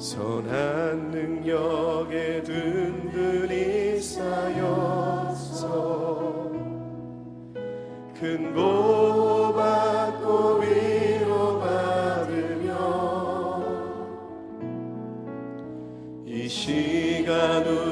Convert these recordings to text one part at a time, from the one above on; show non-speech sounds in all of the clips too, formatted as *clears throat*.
선한 능력에 든든히 쌓여서 큰 보호받고 위로받으며 이 시간 우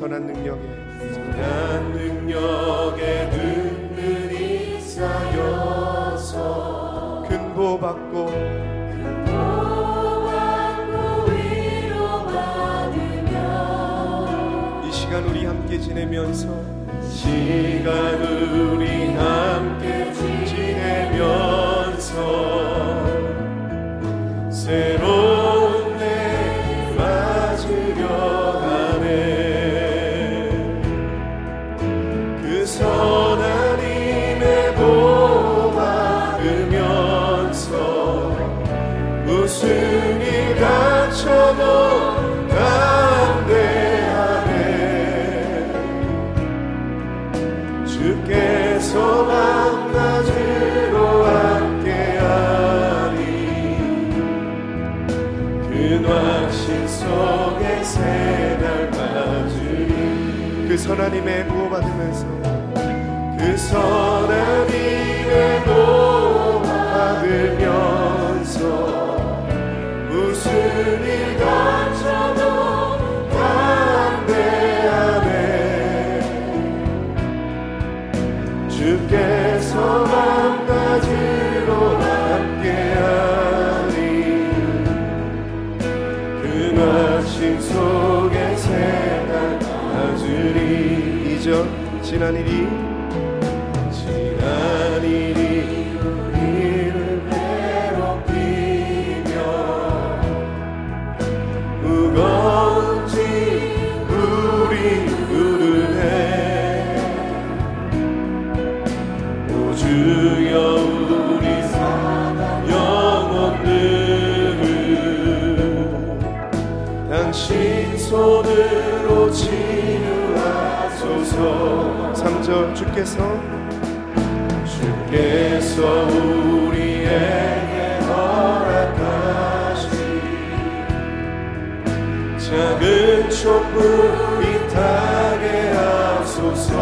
선한 능력에 선한 능력에 든든히 쌓여서 큰 보받고 이 시간 우리 함께 지내면서 시간 우리 선하님의 보호받으면서 그 선하님 이 주께서 주께서 우리에게 허락하신 작은 촛불 빛하게 하소서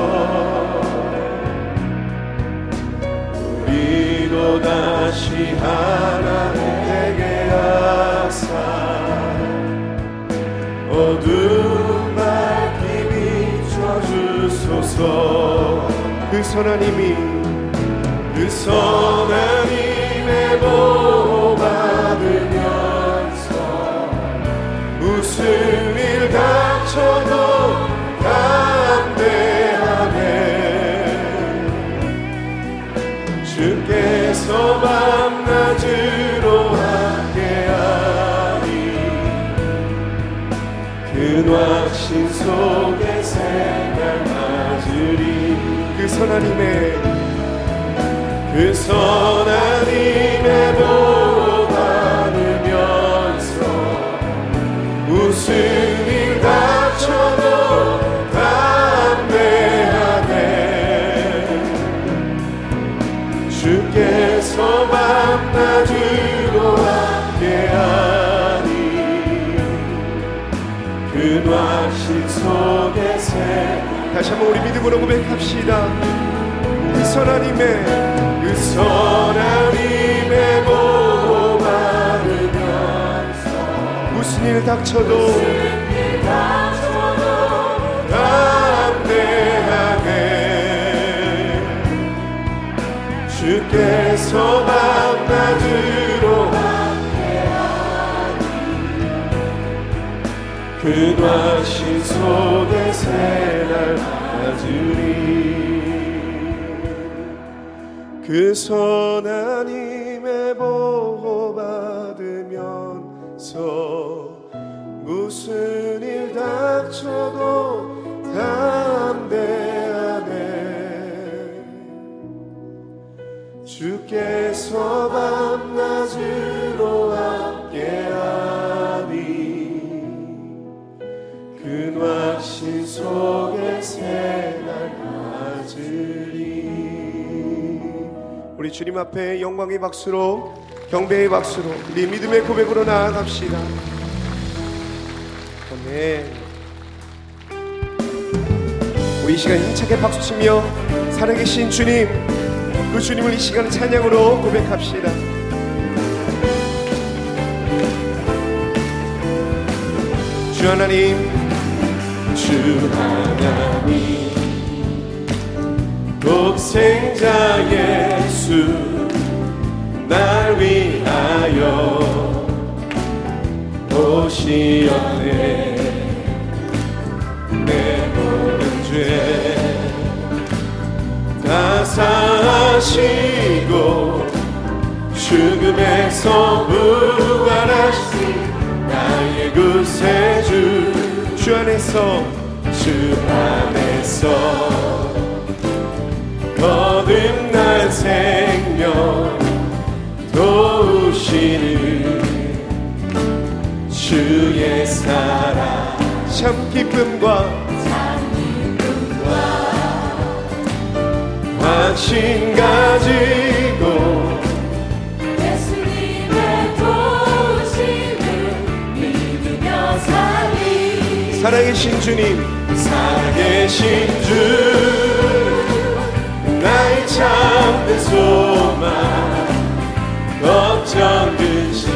우리도 다시 하나 되게 하사 어두운 밝기 비춰주소서 그 선하님이 그 선하 그 선하님의 그 선하님의 보호받으면서 일 닥쳐도 담대하네 주께서 밤낮으로 함께하니 그 확신 속에 새 다시 한번 우리 믿음으로 고백합시다. 그 선하님의 그 선하님의 보호받으면서 무슨 일 닥쳐도 담대하게 주께서 밤낮으로 근화신 속에 새날 맞으리 그 선한 힘에 보호 받으면서 무슨 일 닥쳐도 담대하네. 주께서 밤낮으로 함께하니 근화신 속 우리 주님 앞에 영광의 박수로 경배의 박수로 우리 믿음의 고백으로 나아갑시다. 아멘. 우리 이 시간 힘차게 박수치며 살아계신 주님 그 주님을 이 시간 찬양으로 고백합시다. 주 하나님 주 하나님 독생자 예수 날 위하여 오시었네 내 모든 죄 다 사하시고 죽음에서 부활하신 나의 구세주 주 안에서 주 안에서 거듭난 생명 도우시는 주의 사랑. 참 기쁨과 확신 가지고 예수님의 도우심을 믿으며 살리. 살아계신 주님. 살아계신 주 나의 참된 소망 걱정 근심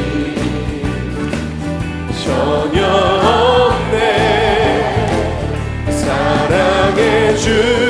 전혀 없네. 사랑해 주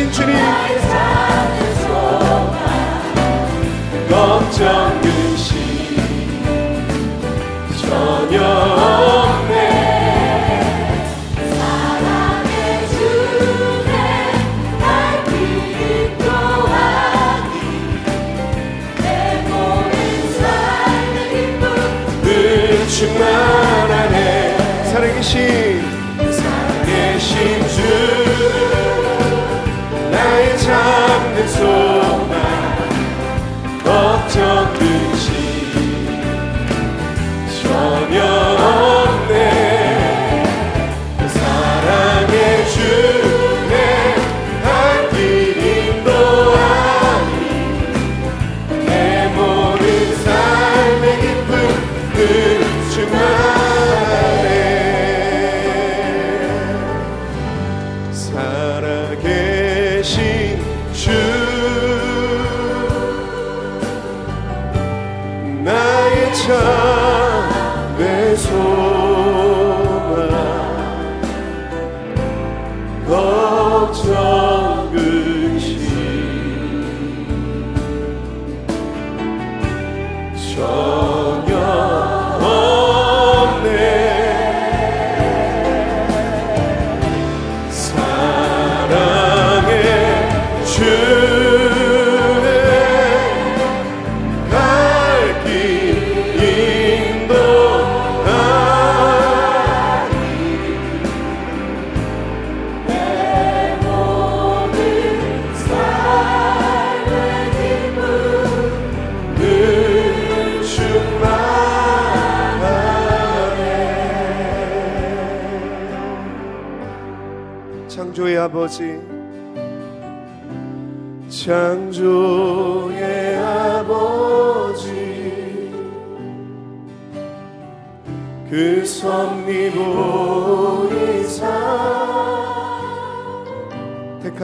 되신 주님. 걱정 근심 전혀 없네. 사랑해 주네 날 또하니. 내 모든 삶의 기쁨 늘 충만하네. 살아계신 살아계신 나의 참 참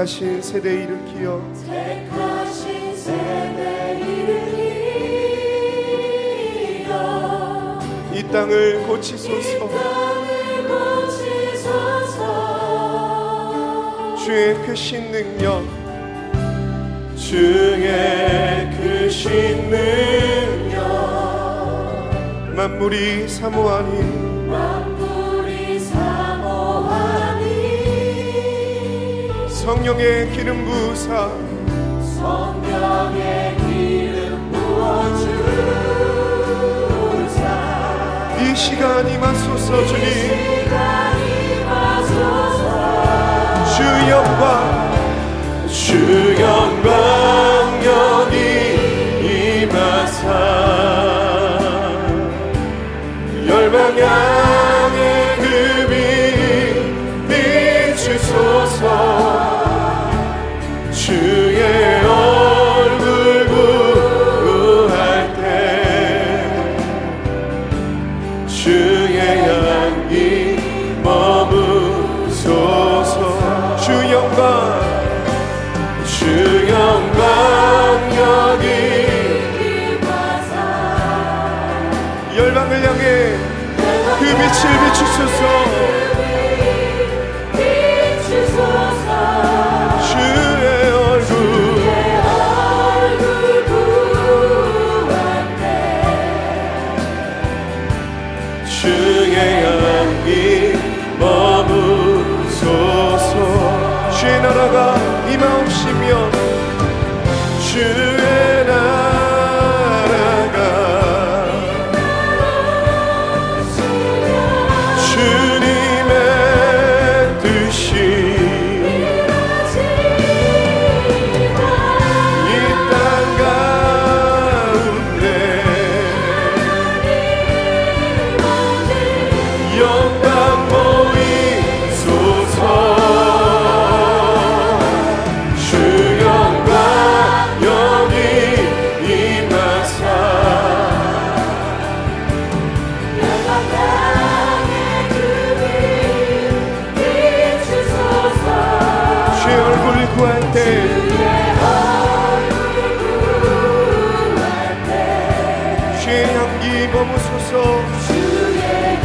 택하신 세대 일으키어 택하신 세대 일으키어 이 땅을 고치소서. 땅을 고치소서. 주의 크신 능력. 주의 크신 능력. 만물이 사모하니 성령의 기름 부으사. 성령의 기름 부어주사. 이 시간 임하소서 주님. 시간이 마소서. 주 영광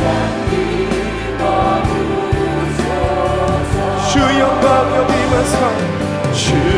향기 머무소서. 주 영광 여기 임하사 주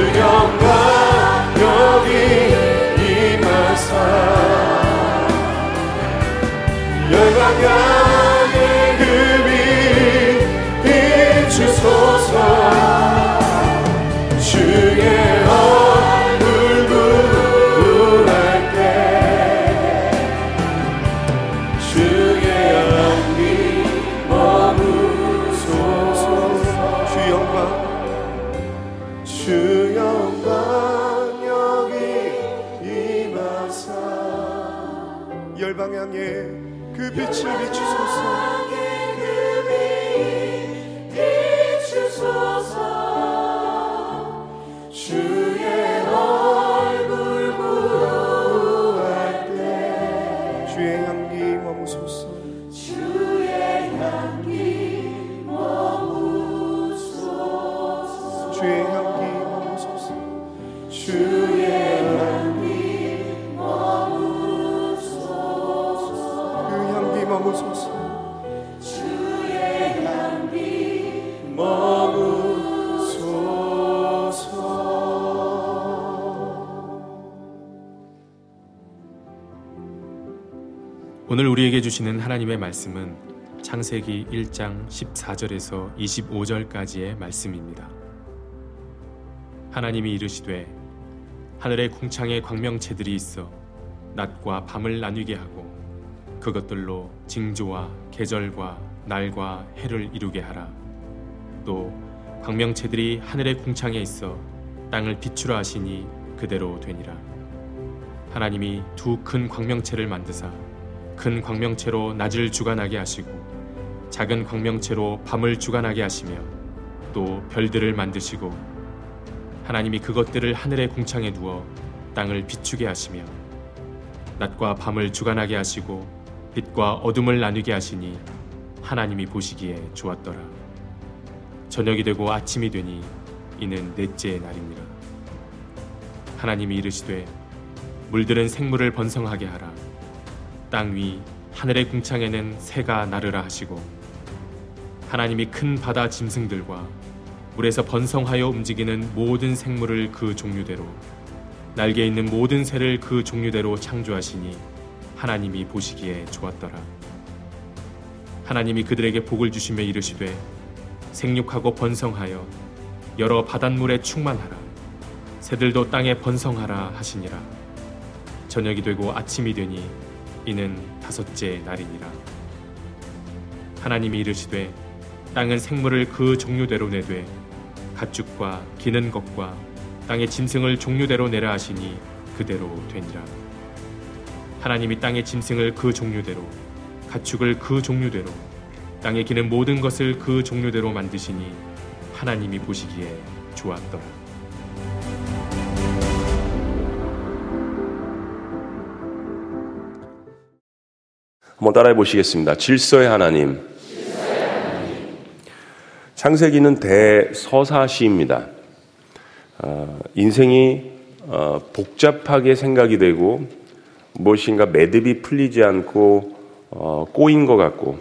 주시는 하나님의 말씀은 창세기 1장 14절에서 25절까지의 말씀입니다. 하나님이 이르시되 하늘의 궁창에 광명체들이 있어 낮과 밤을 나뉘게 하고 그것들로 징조와 계절과 날과 해를 이루게 하라. 또 광명체들이 하늘의 궁창에 있어 땅을 비추라 하시니 그대로 되니라. 하나님이 두 큰 광명체를 만드사 큰 광명체로 낮을 주관하게 하시고 작은 광명체로 밤을 주관하게 하시며 또 별들을 만드시고 하나님이 그것들을 하늘의 궁창에 두어 땅을 비추게 하시며 낮과 밤을 주관하게 하시고 빛과 어둠을 나누게 하시니 하나님이 보시기에 좋았더라. 저녁이 되고 아침이 되니 이는 넷째 날입니다. 하나님이 이르시되 물들은 생물을 번성하게 하라. 땅 위 하늘의 궁창에는 새가 나르라 하시고 하나님이 큰 바다 짐승들과 물에서 번성하여 움직이는 모든 생물을 그 종류대로 날개 있는 모든 새를 그 종류대로 창조하시니 하나님이 보시기에 좋았더라. 하나님이 그들에게 복을 주시며 이르시되 생육하고 번성하여 여러 바닷물에 충만하라. 새들도 땅에 번성하라 하시니라. 저녁이 되고 아침이 되니 이는 다섯째 날이니라. 하나님이 이르시되 땅은 생물을 그 종류대로 내되 가축과 기는 것과 땅의 짐승을 종류대로 내라 하시니 그대로 되니라. 하나님이 땅의 짐승을 그 종류대로 가축을 그 종류대로 땅에 기는 모든 것을 그 종류대로 만드시니 하나님이 보시기에 좋았더라. 한번 따라해 보시겠습니다. 질서의 하나님. 창세기는 대서사시입니다. 어, 인생이 어, 복잡하게 생각이 되고 무엇인가 매듭이 풀리지 않고 어, 꼬인 것 같고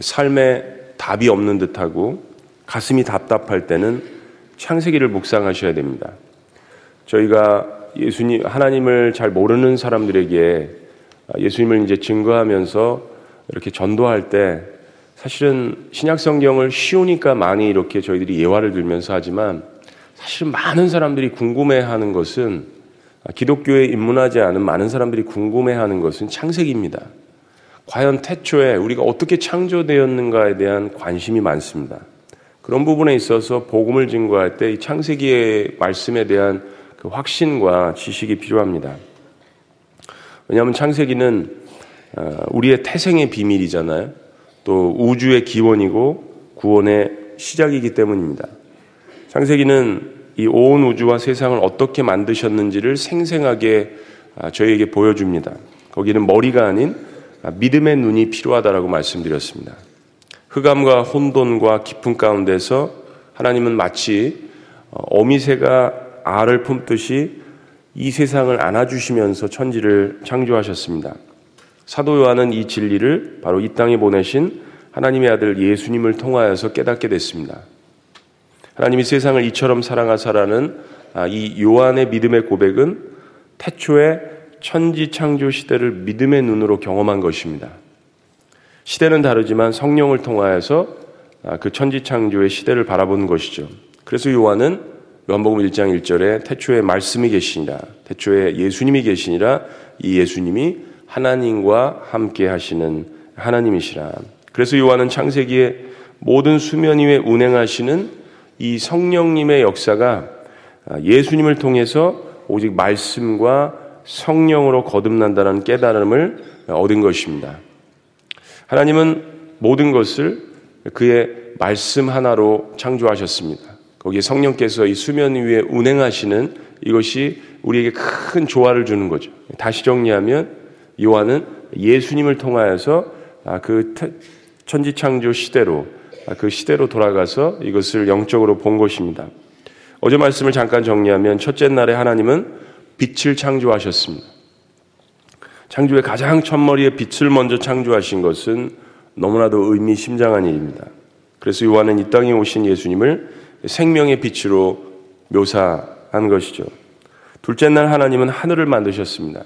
삶에 답이 없는 듯하고 가슴이 답답할 때는 창세기를 묵상하셔야 됩니다. 저희가 예수님 하나님을 잘 모르는 사람들에게 예수님을 이제 증거하면서 이렇게 전도할 때 사실은 신약 성경을 쉬우니까 많이 이렇게 저희들이 예화를 들면서 하지만 사실 많은 사람들이 궁금해하는 것은 기독교에 입문하지 않은 많은 사람들이 궁금해하는 것은 창세기입니다. 과연 태초에 우리가 어떻게 창조되었는가에 대한 관심이 많습니다. 그런 부분에 있어서 복음을 증거할 때 이 창세기의 말씀에 대한 그 확신과 지식이 필요합니다. 왜냐하면 창세기는 어, 우리의 태생의 비밀이잖아요. 또 우주의 기원이고 구원의 시작이기 때문입니다. 창세기는 이 온 우주와 세상을 어떻게 만드셨는지를 생생하게 아, 저희에게 보여줍니다. 거기는 머리가 아닌 아, 믿음의 눈이 필요하다라고 말씀드렸습니다. 흑암과 혼돈과 깊은 가운데서 하나님은 마치 어, 어미새가 알을 품듯이 이 세상을 안아주시면서 천지를 창조하셨습니다. 사도 요한은 이 진리를 바로 이 땅에 보내신 하나님의 아들 예수님을 통하여서 깨닫게 됐습니다. 하나님이 세상을 이처럼 사랑하사라는 아, 이 요한의 믿음의 고백은 태초에 천지 창조 시대를 믿음의 눈으로 경험한 것입니다. 시대는 다르지만 성령을 통하여서 아, 그 천지 창조의 시대를 바라보는 것이죠. 그래서 요한은 요한복음 1장 1절에 태초에 말씀이 계시니라 태초에 예수님이 계시니라 이 예수님이 하나님과 함께 하시는 하나님이시라. 그래서 요한은 창세기에 모든 수면 위에 운행하시는 이 성령님의 역사가 아, 예수님을 통해서 오직 말씀과 성령으로 거듭난다는 깨달음을 얻은 것입니다. 하나님은 모든 것을 그의 말씀 하나로 창조하셨습니다. 거기에 성령께서 이 수면 위에 운행하시는 이것이 우리에게 큰 조화를 주는 거죠. 다시 정리하면 요한은 예수님을 통하여서 아, 그 천지창조 시대로 아, 그 시대로 돌아가서 이것을 영적으로 본 것입니다. 어제 말씀을 잠깐 정리하면 첫째 날에 하나님은 빛을 창조하셨습니다. 창조의 가장 첫머리에 빛을 먼저 창조하신 것은 너무나도 의미심장한 일입니다. 그래서 요한은 이 땅에 오신 예수님을 생명의 빛으로 묘사한 것이죠. 둘째 날 하나님은 하늘을 만드셨습니다.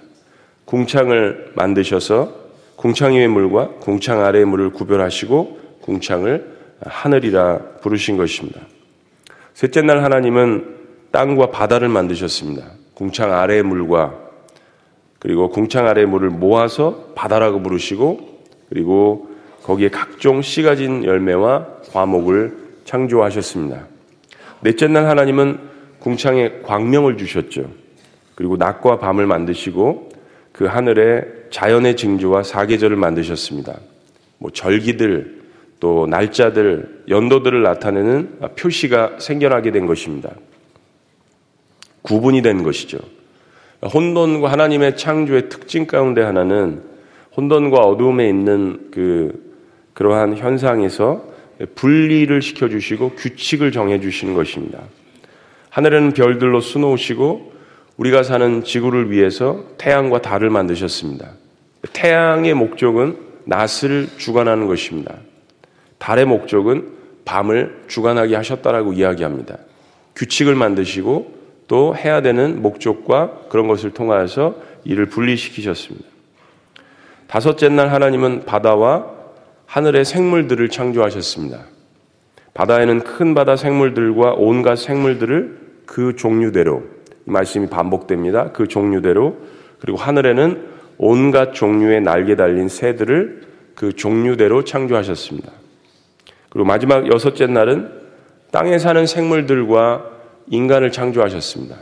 궁창을 만드셔서 궁창 위의 물과 궁창 아래의 물을 구별하시고 궁창을 하늘이라 부르신 것입니다. 셋째 날 하나님은 땅과 바다를 만드셨습니다. 궁창 아래의 물과 그리고 궁창 아래의 물을 모아서 바다라고 부르시고 그리고 거기에 각종 씨 가 진 열매와 과목을 창조하셨습니다. 넷째 날 하나님은 궁창에 광명을 주셨죠. 그리고 낮과 밤을 만드시고 그 하늘에 자연의 징조와 사계절을 만드셨습니다. 뭐 절기들, 또 날짜들, 연도들을 나타내는 표시가 생겨나게 된 것입니다. 구분이 된 것이죠. 혼돈과 하나님의 창조의 특징 가운데 하나는 혼돈과 어두움에 있는 그 그러한 현상에서 분리를 시켜주시고 규칙을 정해주시는 것입니다. 하늘에는 별들로 수놓으시고 우리가 사는 지구를 위해서 태양과 달을 만드셨습니다. 태양의 목적은 낮을 주관하는 것입니다. 달의 목적은 밤을 주관하게 하셨다라고 이야기합니다. 규칙을 만드시고 또 해야 되는 목적과 그런 것을 통하여서 이를 분리시키셨습니다. 다섯째 날 하나님은 바다와 하늘의 생물들을 창조하셨습니다. 바다에는 큰 바다 생물들과 온갖 생물들을 그 종류대로 말씀이 반복됩니다. 그 종류대로 그리고 하늘에는 온갖 종류의 날개 달린 새들을 그 종류대로 창조하셨습니다. 그리고 마지막 여섯째 날은 땅에 사는 생물들과 인간을 창조하셨습니다.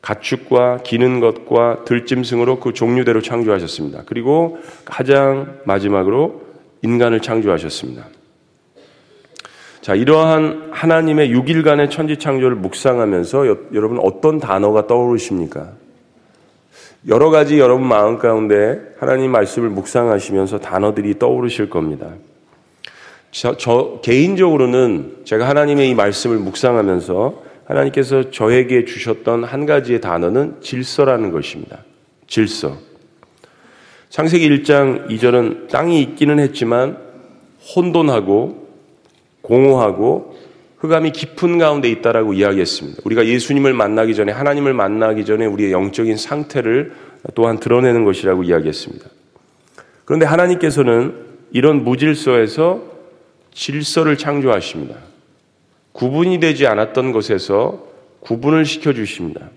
가축과 기는 것과 들짐승으로 그 종류대로 창조하셨습니다. 그리고 가장 마지막으로 인간을 창조하셨습니다. 자, 이러한 하나님의 6일간의 천지 창조를 묵상하면서 여, 여러분 어떤 단어가 떠오르십니까? 여러 가지 여러분 마음 가운데 하나님 말씀을 묵상하시면서 단어들이 떠오르실 겁니다. 저, 저 개인적으로는 제가 하나님의 이 말씀을 묵상하면서 하나님께서 저에게 주셨던 한 가지의 단어는 질서라는 것입니다. 질서. 창세기 1장 2절은 땅이 있기는 했지만 혼돈하고 공허하고 흑암이 깊은 가운데 있다라고 이야기했습니다. 우리가 예수님을 만나기 전에 하나님을 만나기 전에 우리의 영적인 상태를 또한 드러내는 것이라고 이야기했습니다. 그런데 하나님께서는 이런 무질서에서 질서를 창조하십니다. 구분이 되지 않았던 것에서 구분을 시켜 주십니다.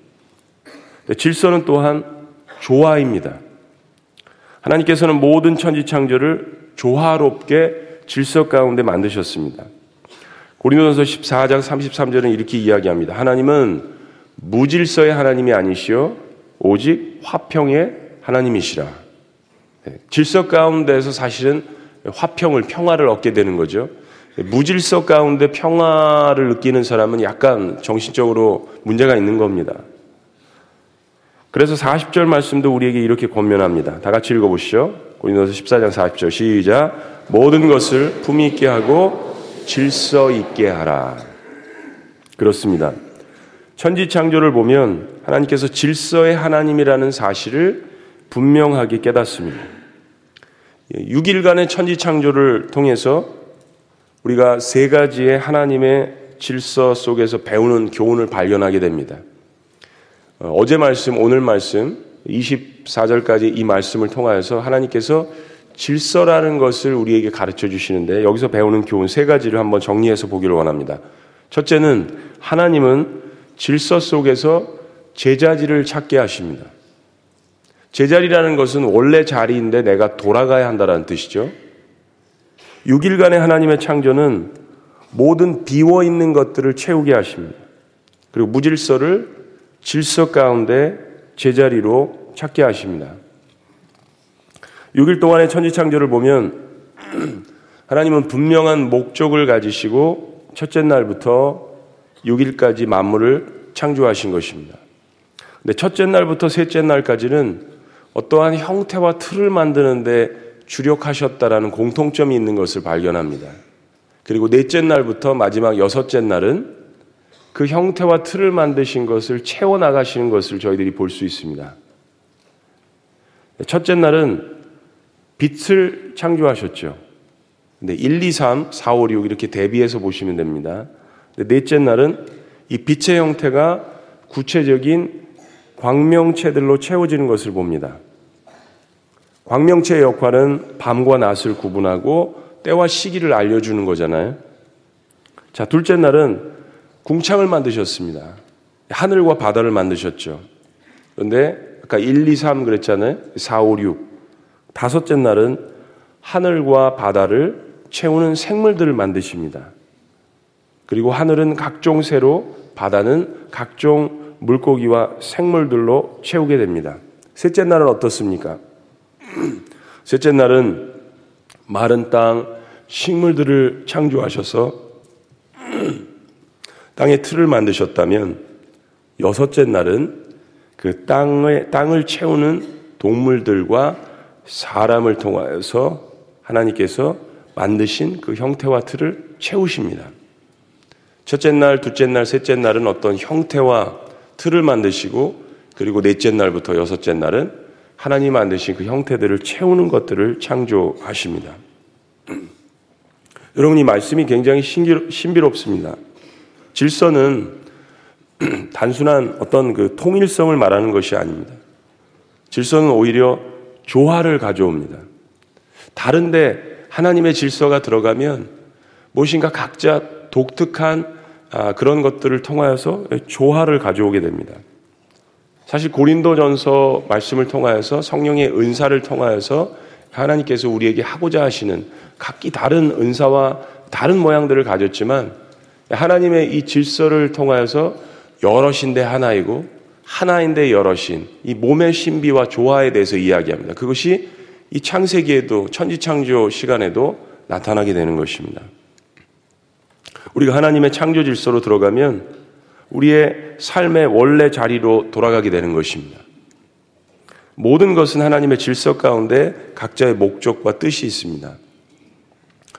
질서는 또한 조화입니다. 하나님께서는 모든 천지 창조를 조화롭게 질서 가운데 만드셨습니다. 고린도전서 14장 33절은 이렇게 이야기합니다. 하나님은 무질서의 하나님이 아니시오 오직 화평의 하나님이시라. 네, 질서 가운데서 사실은 화평을 평화를 얻게 되는 거죠. 무질서 가운데 평화를 느끼는 사람은 약간 정신적으로 문제가 있는 겁니다. 그래서 40절 말씀도 우리에게 이렇게 권면합니다. 다 같이 읽어보시죠. 고린도서 14장 40절 시작. 모든 것을 품위 있게 하고 질서 있게 하라. 그렇습니다. 천지 창조를 보면 하나님께서 질서의 하나님이라는 사실을 분명하게 깨닫습니다. 6일간의 천지 창조를 통해서 우리가 세 가지의 하나님의 질서 속에서 배우는 교훈을 발견하게 됩니다. 어, 어제 말씀, 오늘 말씀, 24절까지 이 말씀을 통하여서 하나님께서 질서라는 것을 우리에게 가르쳐 주시는데 여기서 배우는 교훈 세 가지를 한번 정리해서 보기를 원합니다. 첫째는 하나님은 질서 속에서 제자리를 찾게 하십니다. 제자리라는 것은 원래 자리인데 내가 돌아가야 한다는 뜻이죠. 6일간의 하나님의 창조는 모든 비워 있는 것들을 채우게 하십니다. 그리고 무질서를 질서 가운데 제자리로 찾게 하십니다. 6일 동안의 천지창조를 보면 *clears throat* 하나님은 분명한 목적을 가지시고 첫째 날부터 6일까지 만물을 창조하신 것입니다. 근데 첫째 날부터 셋째 날까지는 어떠한 형태와 틀을 만드는데 주력하셨다라는 공통점이 있는 것을 발견합니다. 그리고 넷째 날부터 마지막 여섯째 날은 그 형태와 틀을 만드신 것을 채워나가시는 것을 저희들이 볼 수 있습니다. 첫째 날은 빛을 창조하셨죠. 근데 1, 2, 3, 4, 5, 6 이렇게 대비해서 보시면 됩니다. 넷째 날은 이 빛의 형태가 구체적인 광명체들로 채워지는 것을 봅니다. 광명체의 역할은 밤과 낮을 구분하고 때와 시기를 알려주는 거잖아요. 자, 둘째 날은 궁창을 만드셨습니다. 하늘과 바다를 만드셨죠. 그런데 아까 1, 2, 3 그랬잖아요. 4, 5, 6. 다섯째 날은 하늘과 바다를 채우는 생물들을 만드십니다. 그리고 하늘은 각종 새로, 바다는 각종 물고기와 생물들로 채우게 됩니다. 셋째 날은 어떻습니까? *clears throat* 셋째 날은 마른 땅, 식물들을 창조하셔서 *clears throat* 땅의 틀을 만드셨다면 여섯째 날은 그 땅에, 땅을 채우는 동물들과 사람을 통하여서 하나님께서 만드신 그 형태와 틀을 채우십니다. 첫째 날, 둘째 날, 셋째 날은 어떤 형태와 틀을 만드시고 그리고 넷째 날부터 여섯째 날은 하나님 만드신 그 형태들을 채우는 것들을 창조하십니다. *clears throat* 여러분 이 말씀이 굉장히 신비롭습니다. 질서는 *clears throat* 단순한 어떤 그 통일성을 말하는 것이 아닙니다. 질서는 오히려 조화를 가져옵니다. 다른데 하나님의 질서가 들어가면 무엇인가 각자 독특한 아, 그런 것들을 통하여서 조화를 가져오게 됩니다. 사실 고린도전서 말씀을 통하여서 성령의 은사를 통하여서 하나님께서 우리에게 하고자 하시는 각기 다른 은사와 다른 모양들을 가졌지만 하나님의 이 질서를 통하여서 여럿인데 하나이고 하나인데 여럿인 이 몸의 신비와 조화에 대해서 이야기합니다. 그것이 이 창세기에도 천지창조 시간에도 나타나게 되는 것입니다. 우리가 하나님의 창조 질서로 들어가면 우리의 삶의 원래 자리로 돌아가게 되는 것입니다. 모든 것은 하나님의 질서 가운데 각자의 목적과 뜻이 있습니다.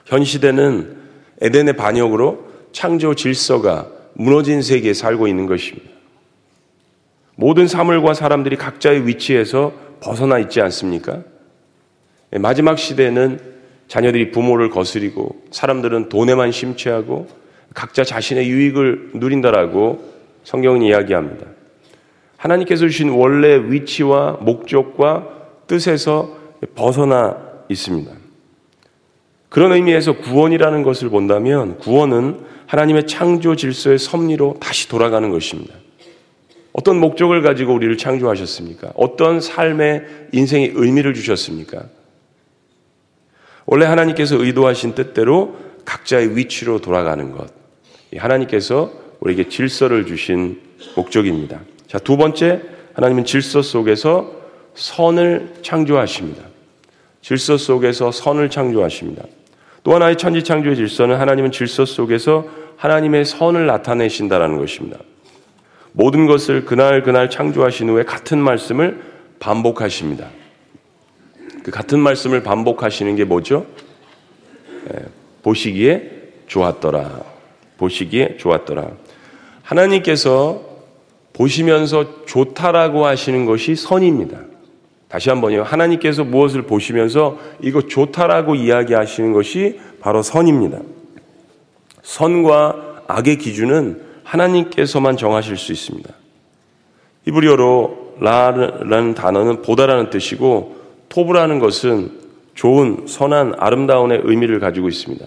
현 시대는 에덴의 반역으로 창조 질서가 무너진 세계에 살고 있는 것입니다. 모든 사물과 사람들이 각자의 위치에서 벗어나 있지 않습니까? 마지막 시대는 자녀들이 부모를 거스리고 사람들은 돈에만 심취하고 각자 자신의 유익을 누린다라고 성경은 이야기합니다. 하나님께서 주신 원래 위치와 목적과 뜻에서 벗어나 있습니다. 그런 의미에서 구원이라는 것을 본다면 구원은 하나님의 창조 질서의 섭리로 다시 돌아가는 것입니다. 어떤 목적을 가지고 우리를 창조하셨습니까? 어떤 삶의 인생의 의미를 주셨습니까? 원래 하나님께서 의도하신 뜻대로 각자의 위치로 돌아가는 것. 하나님께서 우리에게 질서를 주신 목적입니다. 자, 두 번째, 하나님은 질서 속에서 선을 창조하십니다. 질서 속에서 선을 창조하십니다. 또 하나의 천지 창조의 질서는 하나님은 질서 속에서 하나님의 선을 나타내신다라는 것입니다. 모든 것을 그날 그날 창조하신 후에 같은 말씀을 반복하십니다. 그 같은 말씀을 반복하시는 게 뭐죠? 예, 보시기에 좋았더라. 보시기에 좋았더라. 하나님께서 보시면서 좋다라고 하시는 것이 선입니다. 다시 한번요. 하나님께서 무엇을 보시면서 이거 좋다라고 이야기하시는 것이 바로 선입니다. 선과 악의 기준은 하나님께서만 정하실 수 있습니다. 히브리어로 라라는 단어는 보다라는 뜻이고 토브라는 것은 좋은, 선한, 아름다운의 의미를 가지고 있습니다.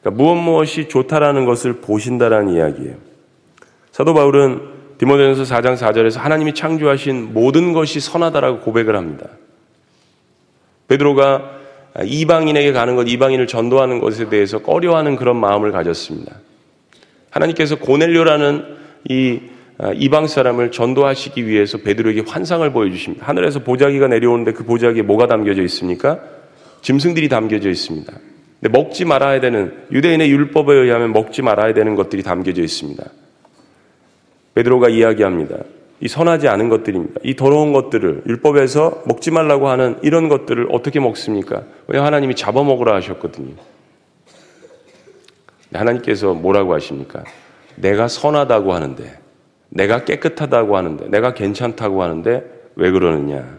그러니까 무엇 무엇이 좋다라는 것을 보신다라는 이야기예요. 사도 바울은 디모데전서 4장 4절에서 하나님이 창조하신 모든 것이 선하다라고 고백을 합니다. 베드로가 이방인에게 가는 것, 이방인을 전도하는 것에 대해서 꺼려하는 그런 마음을 가졌습니다. 하나님께서 고넬료라는 이 이방 사람을 전도하시기 위해서 베드로에게 환상을 보여주십니다. 하늘에서 보자기가 내려오는데 그 보자기에 뭐가 담겨져 있습니까? 짐승들이 담겨져 있습니다. 근데 먹지 말아야 되는 유대인의 율법에 의하면 먹지 말아야 되는 것들이 담겨져 있습니다. 베드로가 이야기합니다. 이 선하지 않은 것들입니다. 이 더러운 것들을 율법에서 먹지 말라고 하는 이런 것들을 어떻게 먹습니까? 왜 하나님이 잡아먹으라 하셨거든요. 하나님께서 뭐라고 하십니까? 내가 선하다고 하는데, 내가 깨끗하다고 하는데, 내가 괜찮다고 하는데 왜 그러느냐?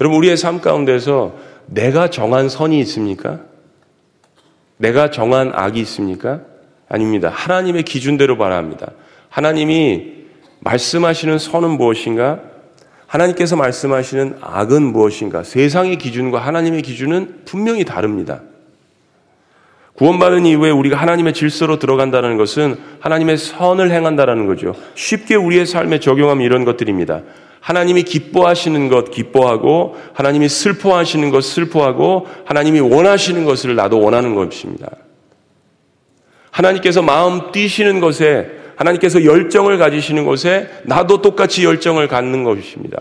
여러분 우리의 삶 가운데서 내가 정한 선이 있습니까? 내가 정한 악이 있습니까? 아닙니다. 하나님의 기준대로 바랍니다. 하나님이 말씀하시는 선은 무엇인가? 하나님께서 말씀하시는 악은 무엇인가? 세상의 기준과 하나님의 기준은 분명히 다릅니다. 구원받은 이후에 우리가 하나님의 질서로 들어간다는 것은 하나님의 선을 행한다는 거죠. 쉽게 우리의 삶에 적용하면 이런 것들입니다. 하나님이 기뻐하시는 것 기뻐하고 하나님이 슬퍼하시는 것 슬퍼하고 하나님이 원하시는 것을 나도 원하는 것입니다. 하나님께서 마음 뛰시는 것에 하나님께서 열정을 가지시는 것에 나도 똑같이 열정을 갖는 것입니다.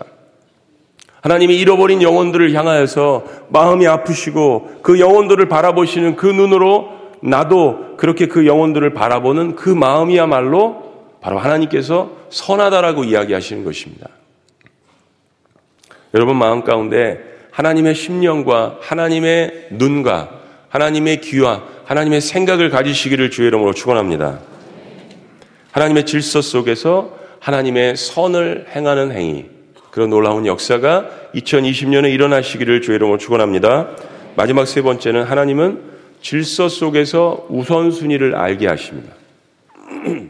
하나님이 잃어버린 영혼들을 향하여서 마음이 아프시고 그 영혼들을 바라보시는 그 눈으로 나도 그렇게 그 영혼들을 바라보는 그 마음이야말로 바로 하나님께서 선하다라고 이야기하시는 것입니다. 여러분 마음 가운데 하나님의 심령과 하나님의 눈과 하나님의 귀와 하나님의 생각을 가지시기를 주의 이름으로 축원합니다. 하나님의 질서 속에서 하나님의 선을 행하는 행위 그런 놀라운 역사가 2020년에 일어나시기를 주의 이름으로 축원합니다. 마지막 세 번째는 하나님은 질서 속에서 우선순위를 알게 하십니다. *clears throat*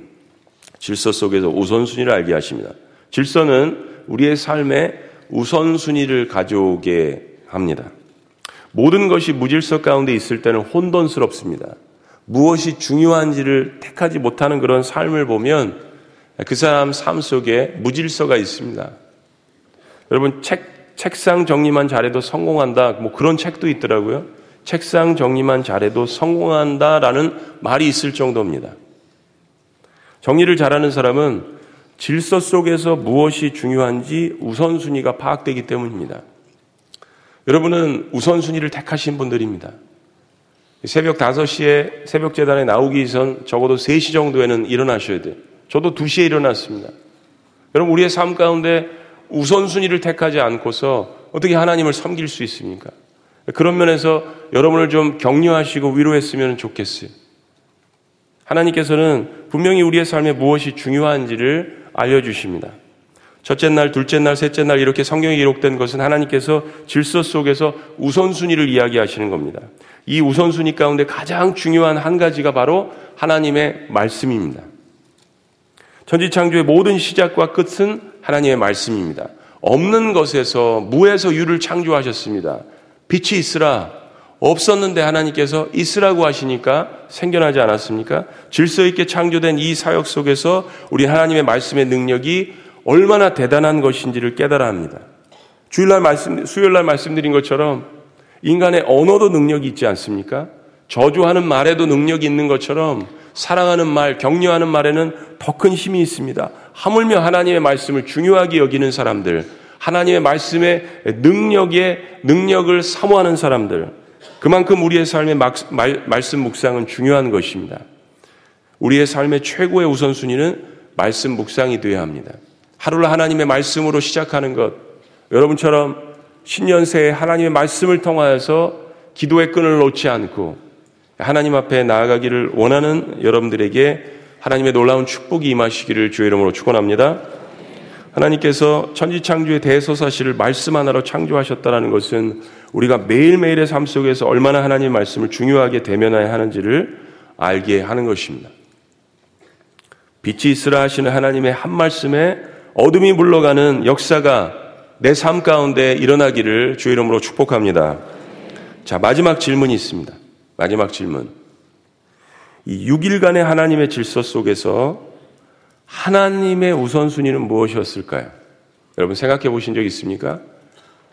질서 속에서 우선순위를 알게 하십니다. 질서는 우리의 삶에 우선순위를 가져오게 합니다. 모든 것이 무질서 가운데 있을 때는 혼돈스럽습니다. 무엇이 중요한지를 택하지 못하는 그런 삶을 보면 그 사람 삶 속에 무질서가 있습니다. 여러분, 책, 책상 정리만 잘해도 성공한다. 뭐 그런 책도 있더라고요. 책상 정리만 잘해도 성공한다라는 말이 있을 정도입니다. 정리를 잘하는 사람은 질서 속에서 무엇이 중요한지 우선순위가 파악되기 때문입니다. 여러분은 우선순위를 택하신 분들입니다. 새벽 5시에 새벽 재단에 나오기 전 적어도 3시 정도에는 일어나셔야 돼요. 저도 2시에 일어났습니다. 여러분, 우리의 삶 가운데 우선순위를 택하지 않고서 어떻게 하나님을 섬길 수 있습니까? 그런 면에서 여러분을 좀 격려하시고 위로했으면 좋겠어요. 하나님께서는 분명히 우리의 삶에 무엇이 중요한지를 알려주십니다. 첫째 날, 둘째 날, 셋째 날 이렇게 성경에 기록된 것은 하나님께서 질서 속에서 우선순위를 이야기하시는 겁니다. 이 우선순위 가운데 가장 중요한 한 가지가 바로 하나님의 말씀입니다. 천지창조의 모든 시작과 끝은 하나님의 말씀입니다. 없는 것에서 무에서 유를 창조하셨습니다. 빛이 있으라 없었는데 하나님께서 있으라고 하시니까 생겨나지 않았습니까? 질서 있게 창조된 이 사역 속에서 우리 하나님의 말씀의 능력이 얼마나 대단한 것인지를 깨달아 합니다. 주일날 말씀, 수요일날 말씀드린 것처럼 인간의 언어도 능력이 있지 않습니까? 저주하는 말에도 능력이 있는 것처럼 사랑하는 말, 격려하는 말에는 더 큰 힘이 있습니다. 하물며 하나님의 말씀을 중요하게 여기는 사람들, 하나님의 말씀의 능력에 능력을 사모하는 사람들, 그만큼 우리의 삶의 말, 말씀 묵상은 중요한 것입니다. 우리의 삶의 최고의 우선순위는 말씀 묵상이 되어야 합니다. 하루를 하나님의 말씀으로 시작하는 것, 여러분처럼 신년새에 하나님의 말씀을 통하여서 기도의 끈을 놓지 않고 하나님 앞에 나아가기를 원하는 여러분들에게 하나님의 놀라운 축복이 임하시기를 주의 이름으로 축원합니다. 하나님께서 천지 창조의 대소사실을 말씀 하나로 창조하셨다는 것은 우리가 매일매일의 삶 속에서 얼마나 하나님의 말씀을 중요하게 대면해야 하는지를 알게 하는 것입니다. 빛이 있으라 하시는 하나님의 한 말씀에 어둠이 물러가는 역사가 내 삶 가운데 일어나기를 주 이름으로 축복합니다. 자, 마지막 질문이 있습니다. 마지막 질문. 이 6일간의 하나님의 질서 속에서 하나님의 우선순위는 무엇이었을까요? 여러분 생각해 보신 적 있습니까?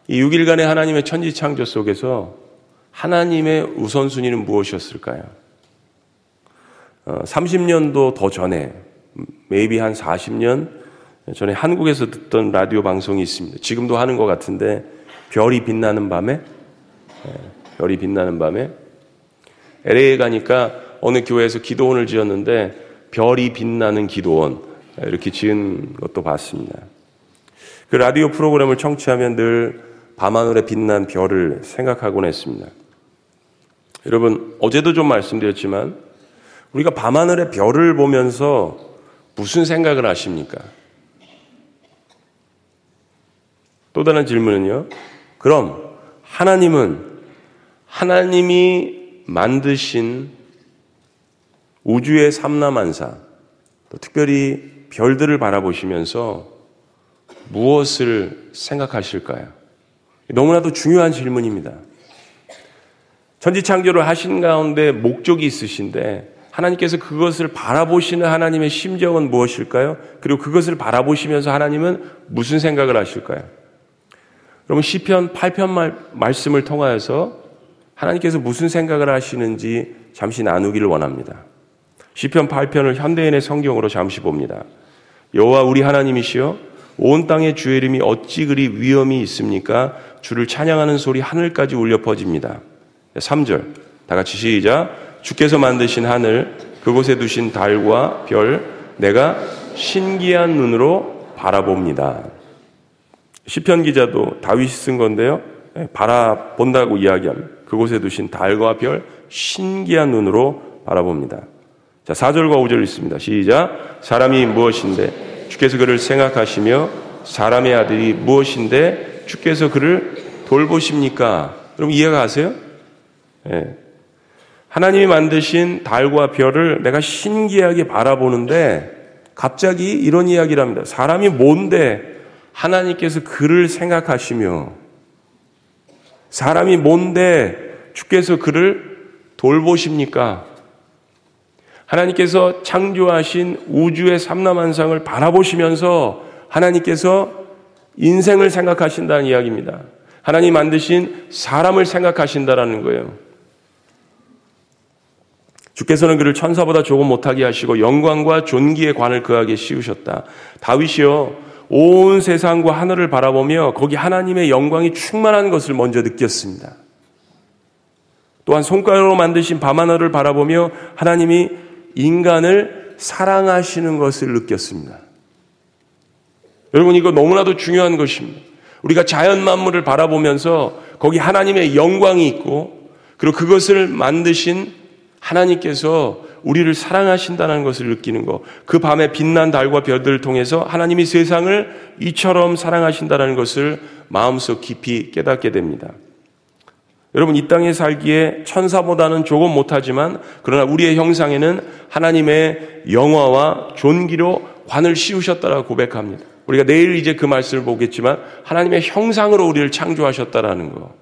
이 6일간의 하나님의 천지 창조 속에서 하나님의 우선순위는 무엇이었을까요? 어, 30년도 더 전에, maybe 한 40년 전에 한국에서 듣던 라디오 방송이 있습니다. 지금도 하는 것 같은데, 별이 빛나는 밤에, 예, 별이 빛나는 밤에, LA에 가니까 어느 교회에서 기도원을 지었는데, 별이 빛나는 기도원, 이렇게 지은 것도 봤습니다. 그 라디오 프로그램을 청취하면 늘 밤하늘에 빛난 별을 생각하곤 했습니다. 여러분, 어제도 좀 말씀드렸지만, 우리가 밤하늘의 별을 보면서 무슨 생각을 하십니까? 또 다른 질문은요. 그럼 하나님은 하나님이 만드신 우주의 삼라만사, 특별히 별들을 바라보시면서 무엇을 생각하실까요? 너무나도 중요한 질문입니다. 천지창조를 하신 가운데 목적이 있으신데 하나님께서 그것을 바라보시는 하나님의 심정은 무엇일까요? 그리고 그것을 바라보시면서 하나님은 무슨 생각을 하실까요? 여러분 시편 8편 말, 말씀을 통하여서 하나님께서 무슨 생각을 하시는지 잠시 나누기를 원합니다. 시편 8편을 현대인의 성경으로 잠시 봅니다. 여호와 우리 하나님이시여 온 땅의 주의 이름이 어찌 그리 위험이 있습니까? 주를 찬양하는 소리 하늘까지 울려 퍼집니다. 3절. 다 같이 시작. 주께서 만드신 하늘, 그곳에 두신 달과 별, 내가 신기한 눈으로 바라봅니다. 시편 기자도 다윗이 쓴 건데요. 예, 바라본다고 이야기합니다. 그곳에 두신 달과 별 신기한 눈으로 바라봅니다. 자, 4절과 5절 있습니다. 시작. 사람이 무엇인데 주께서 그를 생각하시며 사람의 아들이 무엇인데 주께서 그를 돌보십니까? 여러분 이해가 가세요? 예. 하나님이 만드신 달과 별을 내가 신기하게 바라보는데 갑자기 이런 이야기를 합니다. 사람이 뭔데 하나님께서 그를 생각하시며 사람이 뭔데 주께서 그를 돌보십니까? 하나님께서 창조하신 우주의 삼라만상을 바라보시면서 하나님께서 인생을 생각하신다는 이야기입니다. 하나님 만드신 사람을 생각하신다라는 거예요. 주께서는 그를 천사보다 조금 못하게 하시고 영광과 존귀의 관을 그에게 씌우셨다. 다윗이요 온 세상과 하늘을 바라보며 거기 하나님의 영광이 충만한 것을 먼저 느꼈습니다. 또한 손가락으로 만드신 밤 하늘을 바라보며 하나님이 인간을 사랑하시는 것을 느꼈습니다. 여러분 이거 너무나도 중요한 것입니다. 우리가 자연 만물을 바라보면서 거기 하나님의 영광이 있고 그리고 그것을 만드신 하나님께서 우리를 사랑하신다는 것을 느끼는 것. 그 밤에 빛난 달과 별들을 통해서 하나님이 세상을 이처럼 사랑하신다는 것을 마음속 깊이 깨닫게 됩니다. 여러분 이 땅에 살기에 천사보다는 조금 못하지만 그러나 우리의 형상에는 하나님의 영화와 존귀로 관을 씌우셨다라고 고백합니다. 우리가 내일 이제 그 말씀을 보겠지만 하나님의 형상으로 우리를 창조하셨다라는 거.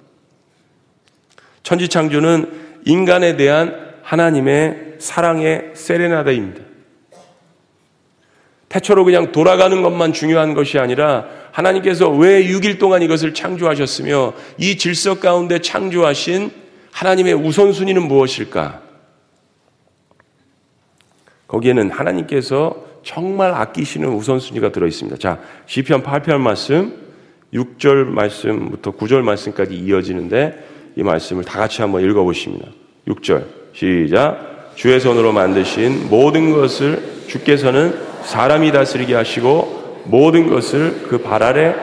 천지 창조는 인간에 대한 하나님의 사랑의 세레나데입니다. 태초로 그냥 돌아가는 것만 중요한 것이 아니라 하나님께서 왜 6일 동안 이것을 창조하셨으며 이 질서 가운데 창조하신 하나님의 우선순위는 무엇일까? 거기에는 하나님께서 정말 아끼시는 우선순위가 들어 있습니다. 자, 시편 8편 말씀 6절 말씀부터 9절 말씀까지 이어지는데 이 말씀을 다 같이 한번 읽어 보십니다. 6절 시작 주의 손으로 만드신 모든 것을 주께서는 사람이 다스리게 하시고 모든 것을 그 발 아래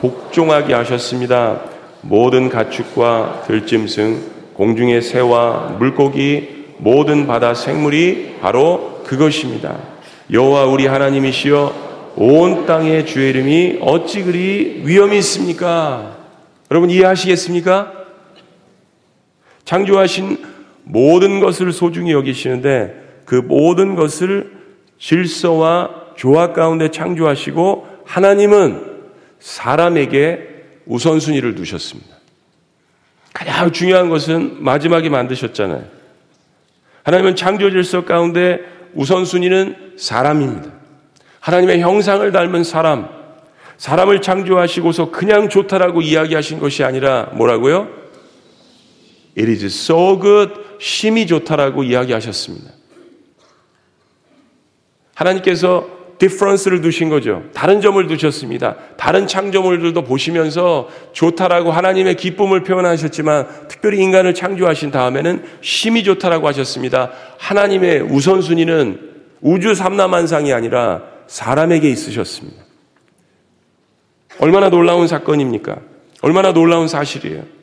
복종하게 하셨습니다. 모든 가축과 들짐승, 공중의 새와 물고기, 모든 바다 생물이 바로 그것입니다. 여호와 우리 하나님이시여 온 땅의 주의 이름이 어찌 그리 위험이 있습니까? 여러분 이해하시겠습니까? 창조하신 모든 것을 소중히 여기시는데 그 모든 것을 질서와 조화 가운데 창조하시고 하나님은 사람에게 우선순위를 두셨습니다. 가장 중요한 것은 마지막에 만드셨잖아요. 하나님은 창조 질서 가운데 우선순위는 사람입니다. 하나님의 형상을 닮은 사람, 사람을 창조하시고서 그냥 좋다라고 이야기하신 것이 아니라 뭐라고요? It is so good, 심이 좋다라고 이야기하셨습니다. 하나님께서 디퍼런스를 두신 거죠. 다른 점을 두셨습니다. 다른 창조물들도 보시면서 좋다라고 하나님의 기쁨을 표현하셨지만 특별히 인간을 창조하신 다음에는 심이 좋다라고 하셨습니다. 하나님의 우선순위는 우주 삼라만상이 아니라 사람에게 있으셨습니다. 얼마나 놀라운 사건입니까? 얼마나 놀라운 사실이에요.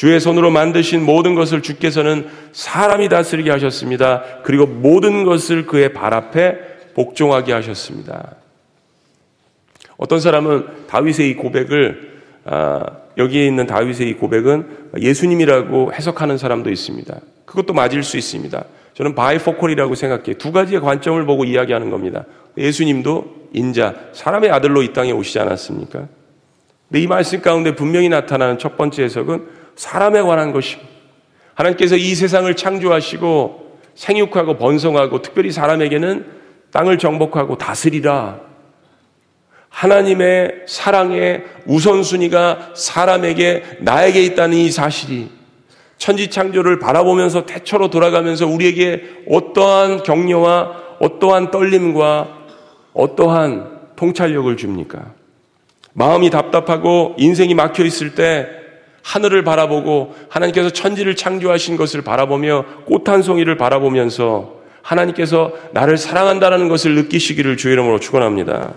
주의 손으로 만드신 모든 것을 주께서는 사람이 다스리게 하셨습니다. 그리고 모든 것을 그의 발 앞에 복종하게 하셨습니다. 어떤 사람은 다윗의 이 고백을 아, 여기에 있는 다윗의 이 고백은 예수님이라고 해석하는 사람도 있습니다. 그것도 맞을 수 있습니다. 저는 바이포컬이라고 생각해요. 두 가지의 관점을 보고 이야기하는 겁니다. 예수님도 인자, 사람의 아들로 이 땅에 오시지 않았습니까? 근데 이 말씀 가운데 분명히 나타나는 첫 번째 해석은 사람에 관한 것입니다. 하나님께서 이 세상을 창조하시고 생육하고 번성하고 특별히 사람에게는 땅을 정복하고 다스리라. 하나님의 사랑의 우선순위가 사람에게 나에게 있다는 이 사실이 천지창조를 바라보면서 태초로 돌아가면서 우리에게 어떠한 격려와 어떠한 떨림과 어떠한 통찰력을 줍니까? 마음이 답답하고 인생이 막혀 있을 때 하늘을 바라보고 하나님께서 천지를 창조하신 것을 바라보며 꽃 한 송이를 바라보면서 하나님께서 나를 사랑한다는 것을 느끼시기를 주의 이름으로 축원합니다.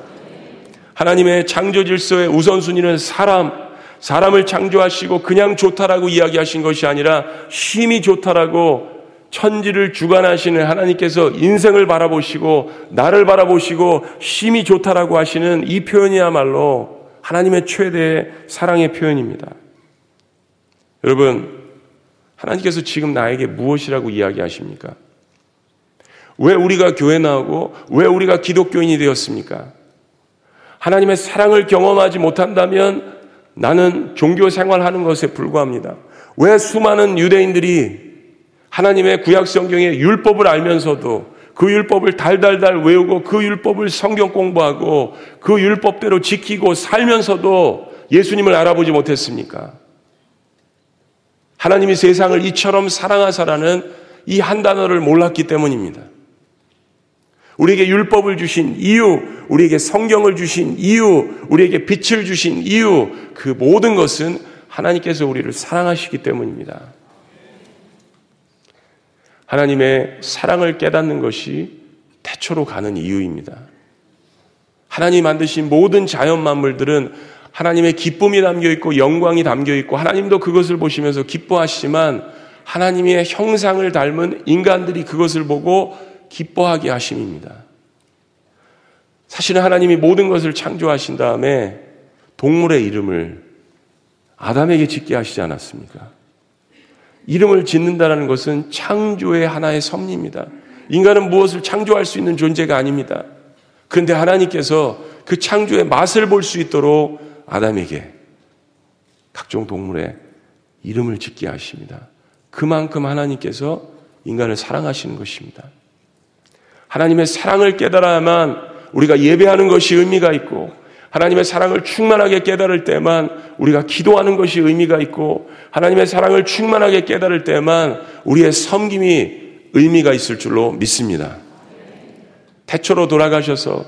하나님의 창조 질서의 우선순위는 사람, 사람을 창조하시고 그냥 좋다라고 이야기하신 것이 아니라 힘이 좋다라고 천지를 주관하시는 하나님께서 인생을 바라보시고 나를 바라보시고 힘이 좋다라고 하시는 이 표현이야말로 하나님의 최대의 사랑의 표현입니다. 여러분, 하나님께서 지금 나에게 무엇이라고 이야기하십니까? 왜 우리가 교회 나오고 왜 우리가 기독교인이 되었습니까? 하나님의 사랑을 경험하지 못한다면 나는 종교 생활하는 것에 불과합니다. 왜 수많은 유대인들이 하나님의 구약 성경의 율법을 알면서도 그 율법을 달달달 외우고 그 율법을 성경 공부하고 그 율법대로 지키고 살면서도 예수님을 알아보지 못했습니까? 하나님이 세상을 이처럼 사랑하사라는 이 한 단어를 몰랐기 때문입니다. 우리에게 율법을 주신 이유, 우리에게 성경을 주신 이유, 우리에게 빛을 주신 이유, 그 모든 것은 하나님께서 우리를 사랑하시기 때문입니다. 하나님의 사랑을 깨닫는 것이 태초로 가는 이유입니다. 하나님 만드신 모든 자연 만물들은 하나님의 기쁨이 담겨 있고 영광이 담겨 있고 하나님도 그것을 보시면서 기뻐하시지만 하나님의 형상을 닮은 인간들이 그것을 보고 기뻐하게 하심입니다. 사실은 하나님이 모든 것을 창조하신 다음에 동물의 이름을 아담에게 짓게 하시지 않았습니까? 이름을 짓는다는 것은 창조의 하나의 섭리입니다. 인간은 무엇을 창조할 수 있는 존재가 아닙니다. 그런데 하나님께서 그 창조의 맛을 볼 수 있도록 아담에게 각종 동물의 이름을 짓게 하십니다. 그만큼 하나님께서 인간을 사랑하시는 것입니다. 하나님의 사랑을 깨달아야만 우리가 예배하는 것이 의미가 있고 하나님의 사랑을 충만하게 깨달을 때만 우리가 기도하는 것이 의미가 있고 하나님의 사랑을 충만하게 깨달을 때만 우리의 섬김이 의미가 있을 줄로 믿습니다. 태초로 돌아가셔서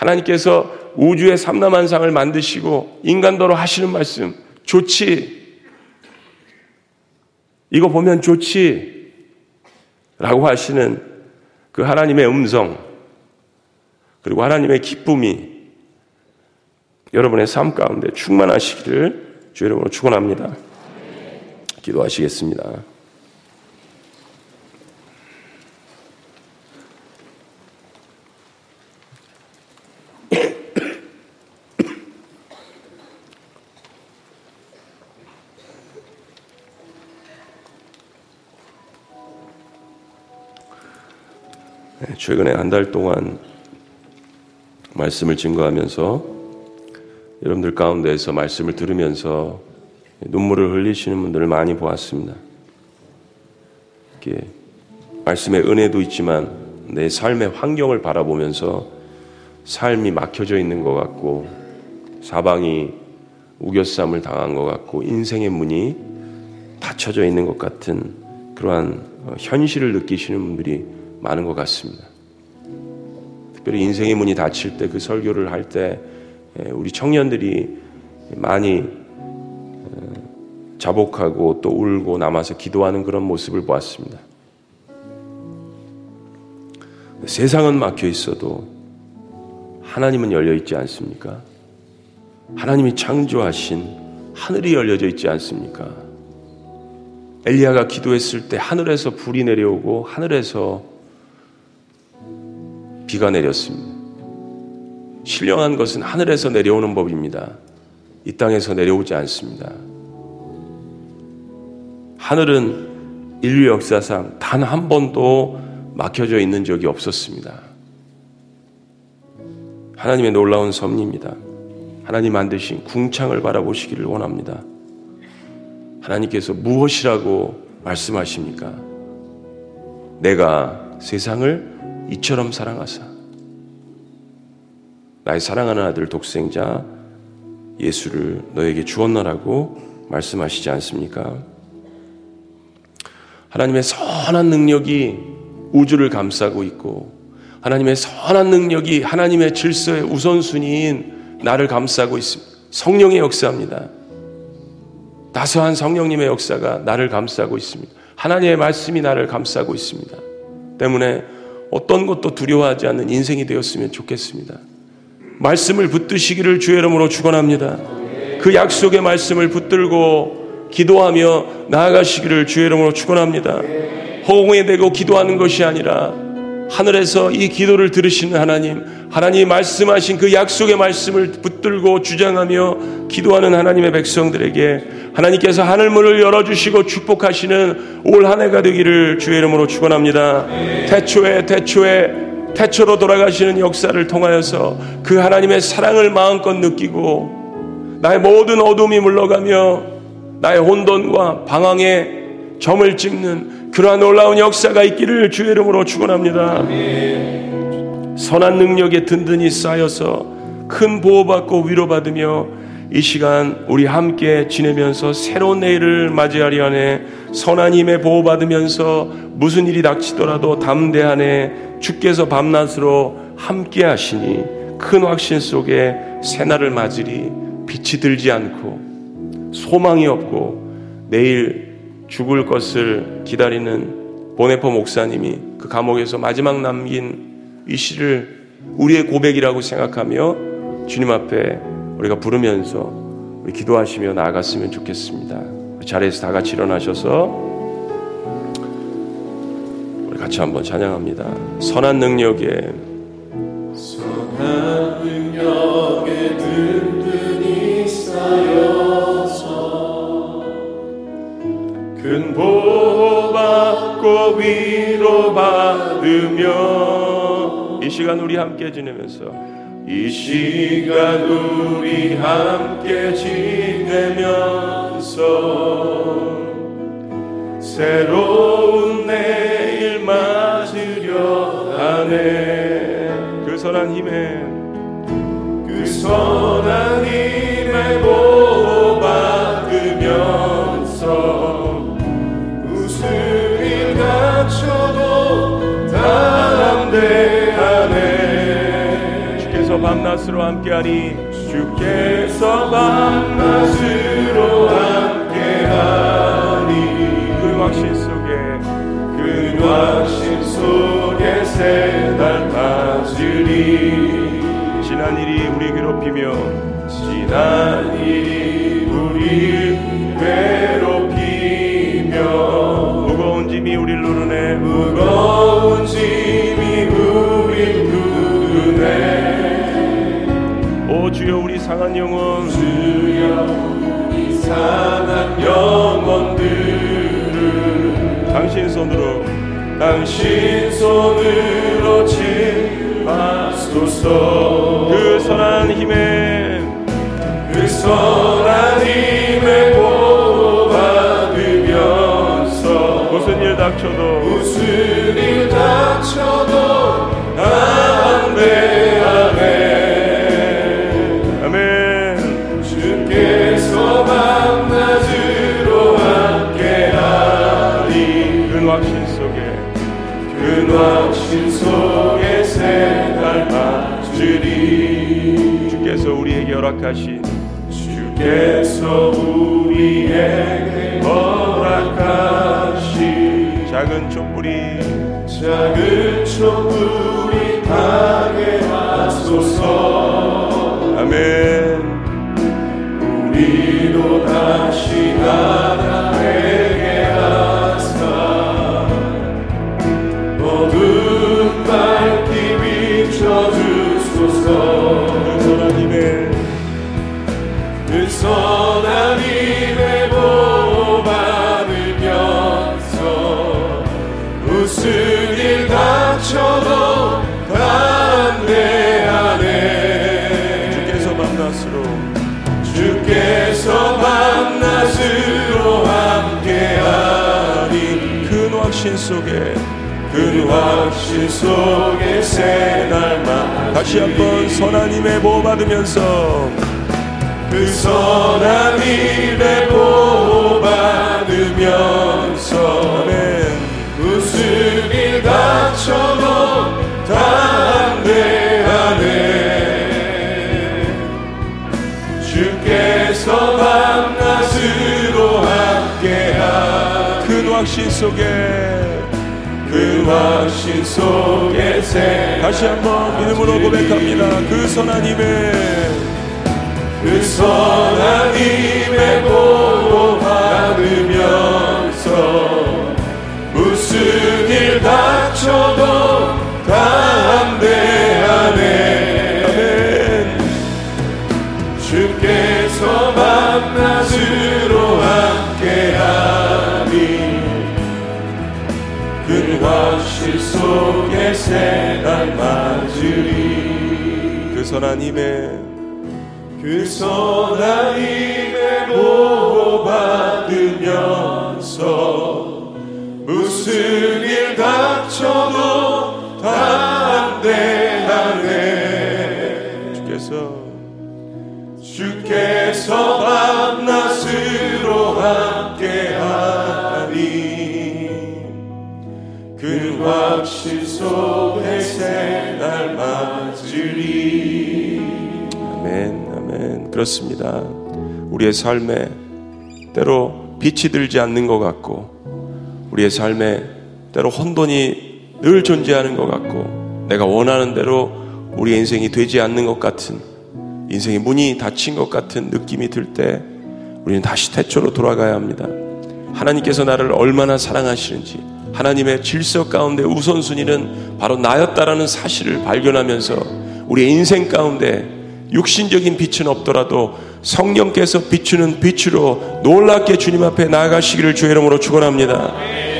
하나님께서 우주의 삼남한상을 만드시고 인간도로 하시는 말씀 좋지 이거 보면 좋지 라고 하시는 그 하나님의 음성, 그리고 하나님의 기쁨이 여러분의 삶 가운데 충만하시기를 주 여러분으로 축원합니다. 기도하시겠습니다. 최근에 한 달 동안 말씀을 증거하면서 여러분들 가운데에서 말씀을 들으면서 눈물을 흘리시는 분들을 많이 보았습니다. 이렇게 말씀의 은혜도 있지만 내 삶의 환경을 바라보면서 삶이 막혀져 있는 것 같고 사방이 우겨쌈을 당한 것 같고 인생의 문이 닫혀져 있는 것 같은 그러한 현실을 느끼시는 분들이 많은 것 같습니다. 특별히 인생의 문이 닫힐 때 그 설교를 할때 예, 우리 청년들이 많이 어, 자복하고 또 울고 남아서 기도하는 그런 모습을 보았습니다. 세상은 막혀 있어도 하나님은 열려 있지 않습니까? 하나님이 창조하신 하늘이 열려져 있지 않습니까? 엘리야가 기도했을 때 하늘에서 불이 내려오고 하늘에서 비가 내렸습니다. 신령한 것은 하늘에서 내려오는 법입니다. 이 땅에서 내려오지 않습니다. 하늘은 인류 역사상 단 한 번도 막혀져 있는 적이 없었습니다. 하나님의 놀라운 섭리입니다. 하나님 만드신 궁창을 바라보시기를 원합니다. 하나님께서 무엇이라고 말씀하십니까? 내가 세상을 이처럼 사랑하사 나의 사랑하는 아들 독생자 예수를 너에게 주었나라고 말씀하시지 않습니까? 하나님의 선한 능력이 우주를 감싸고 있고 하나님의 선한 능력이 하나님의 질서의 우선순위인 나를 감싸고 있습니다. 성령의 역사입니다. 다소한 성령님의 역사가 나를 감싸고 있습니다. 하나님의 말씀이 나를 감싸고 있습니다. 때문에 어떤 것도 두려워하지 않는 인생이 되었으면 좋겠습니다. 말씀을 붙드시기를 주의 이름으로 축원합니다. 그 약속의 말씀을 붙들고 기도하며 나아가시기를 주의 이름으로 축원합니다. 허공에 대고 기도하는 것이 아니라 하늘에서 이 기도를 들으시는 하나님, 하나님 말씀하신 그 약속의 말씀을 붙들고 주장하며 기도하는 하나님의 백성들에게 하나님께서 하늘문을 열어주시고 축복하시는 올 한 해가 되기를 주의 이름으로 축원합니다. 태초에 태초에 태초로 돌아가시는 역사를 통하여서 그 하나님의 사랑을 마음껏 느끼고 나의 모든 어둠이 물러가며 나의 혼돈과 방황에 점을 찍는 그러한 놀라운 역사가 있기를 주의 이름으로 축원합니다. 선한 능력에 든든히 쌓여서 큰 보호받고 위로받으며 이 시간 우리 함께 지내면서 새로운 내일을 맞이하리 안에 선한 힘에 보호받으면서 무슨 일이 닥치더라도 담대하네. 주께서 밤낮으로 함께 하시니 큰 확신 속에 새날을 맞으리. 빛이 들지 않고 소망이 없고 내일 죽을 것을 기다리는 보네포 목사님이 그 감옥에서 마지막 남긴 이 시를 우리의 고백이라고 생각하며 주님 앞에 우리가 부르면서 우리 기도하시며 나아갔으면 좋겠습니다. 자리에서 다 같이 일어나셔서 우리 같이 한번 찬양합니다. 선한 능력에 선한 능력에 든든히 쌓여서 큰 보호받고 위로받으며 이 시간 우리 함께 지내면서. 이 시간 우리 함께 지내면서 새로운 내일 맞으려 하네. 그 선한 힘에 그 선한 힘에 밤낮으로 함께하니 주께서 밤낮으로 함께하니 그 확신 속에 그 확신 속에 새날 맞으리. 지난 일이 우리 괴롭히며 지난 일이 우리 괴롭히며 무거운 짐이 우리를 누르네. 무거운 짐이 우리 누르네. 오 주여 우리 상한 영혼. 주여 우리 상한 영혼들을 당신 손으로. 당신 손으로 채하소서. 그 선한 힘에 그 선한 힘에 보호받으면서 무슨 일 닥쳐도 무슨 일 허락하신 주께서 우리에게 허락하신 작은 촛불이 작은 촛불이 타게 하소서. 아멘. 우리도 다시 나 속에 그 확신 속에 새날만 다시 한번 선하님의 보호 받으면서 그 선하님의 보호 받으면서 네. 무슨 일 다쳐도 담대하네. 주께서 밤낮으로 함께한 그 확신 속에 그 확신 속에 새 다시 한번 믿음으로 고백합니다. 그 선하님의 그 선하님의 보호 받으면서 무슨 일 닥쳐도 담대 속에 새날 맞으리. 그 선하님의 그 선하님의 보호 받으면서 무슨 일 닥쳐도 담대하네 주께서 주께서 속에 새날 맞으리 아멘 아멘 그렇습니다. 우리의 삶에 때로 빛이 들지 않는 것 같고 우리의 삶에 때로 혼돈이 늘 존재하는 것 같고 내가 원하는 대로 우리 인생이 되지 않는 것 같은 인생의 문이 닫힌 것 같은 느낌이 들 때 우리는 다시 태초로 돌아가야 합니다. 하나님께서 나를 얼마나 사랑하시는지 하나님의 질서 가운데 우선순위는 바로 나였다라는 사실을 발견하면서 우리의 인생 가운데 육신적인 빛은 없더라도 성령께서 비추는 빛으로 놀랍게 주님 앞에 나아가시기를 주의 이름으로 축원합니다.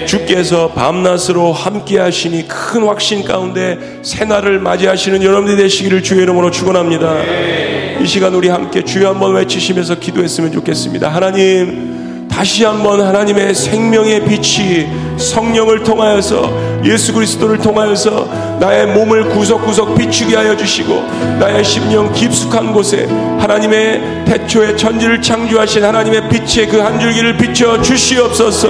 주께서 밤낮으로 함께 하시니 큰 확신 가운데 새날을 맞이하시는 여러분들이 되시기를 주의 이름으로 축원합니다. 이 시간 우리 함께 주여 한번 외치시면서 기도했으면 좋겠습니다. 하나님 다시 한번 하나님의 생명의 빛이 성령을 통하여서 예수 그리스도를 통하여서 나의 몸을 구석구석 비추게 하여 주시고 나의 심령 깊숙한 곳에 하나님의 태초의 천지를 창조하신 하나님의 빛의 그 한 줄기를 비춰 주시옵소서.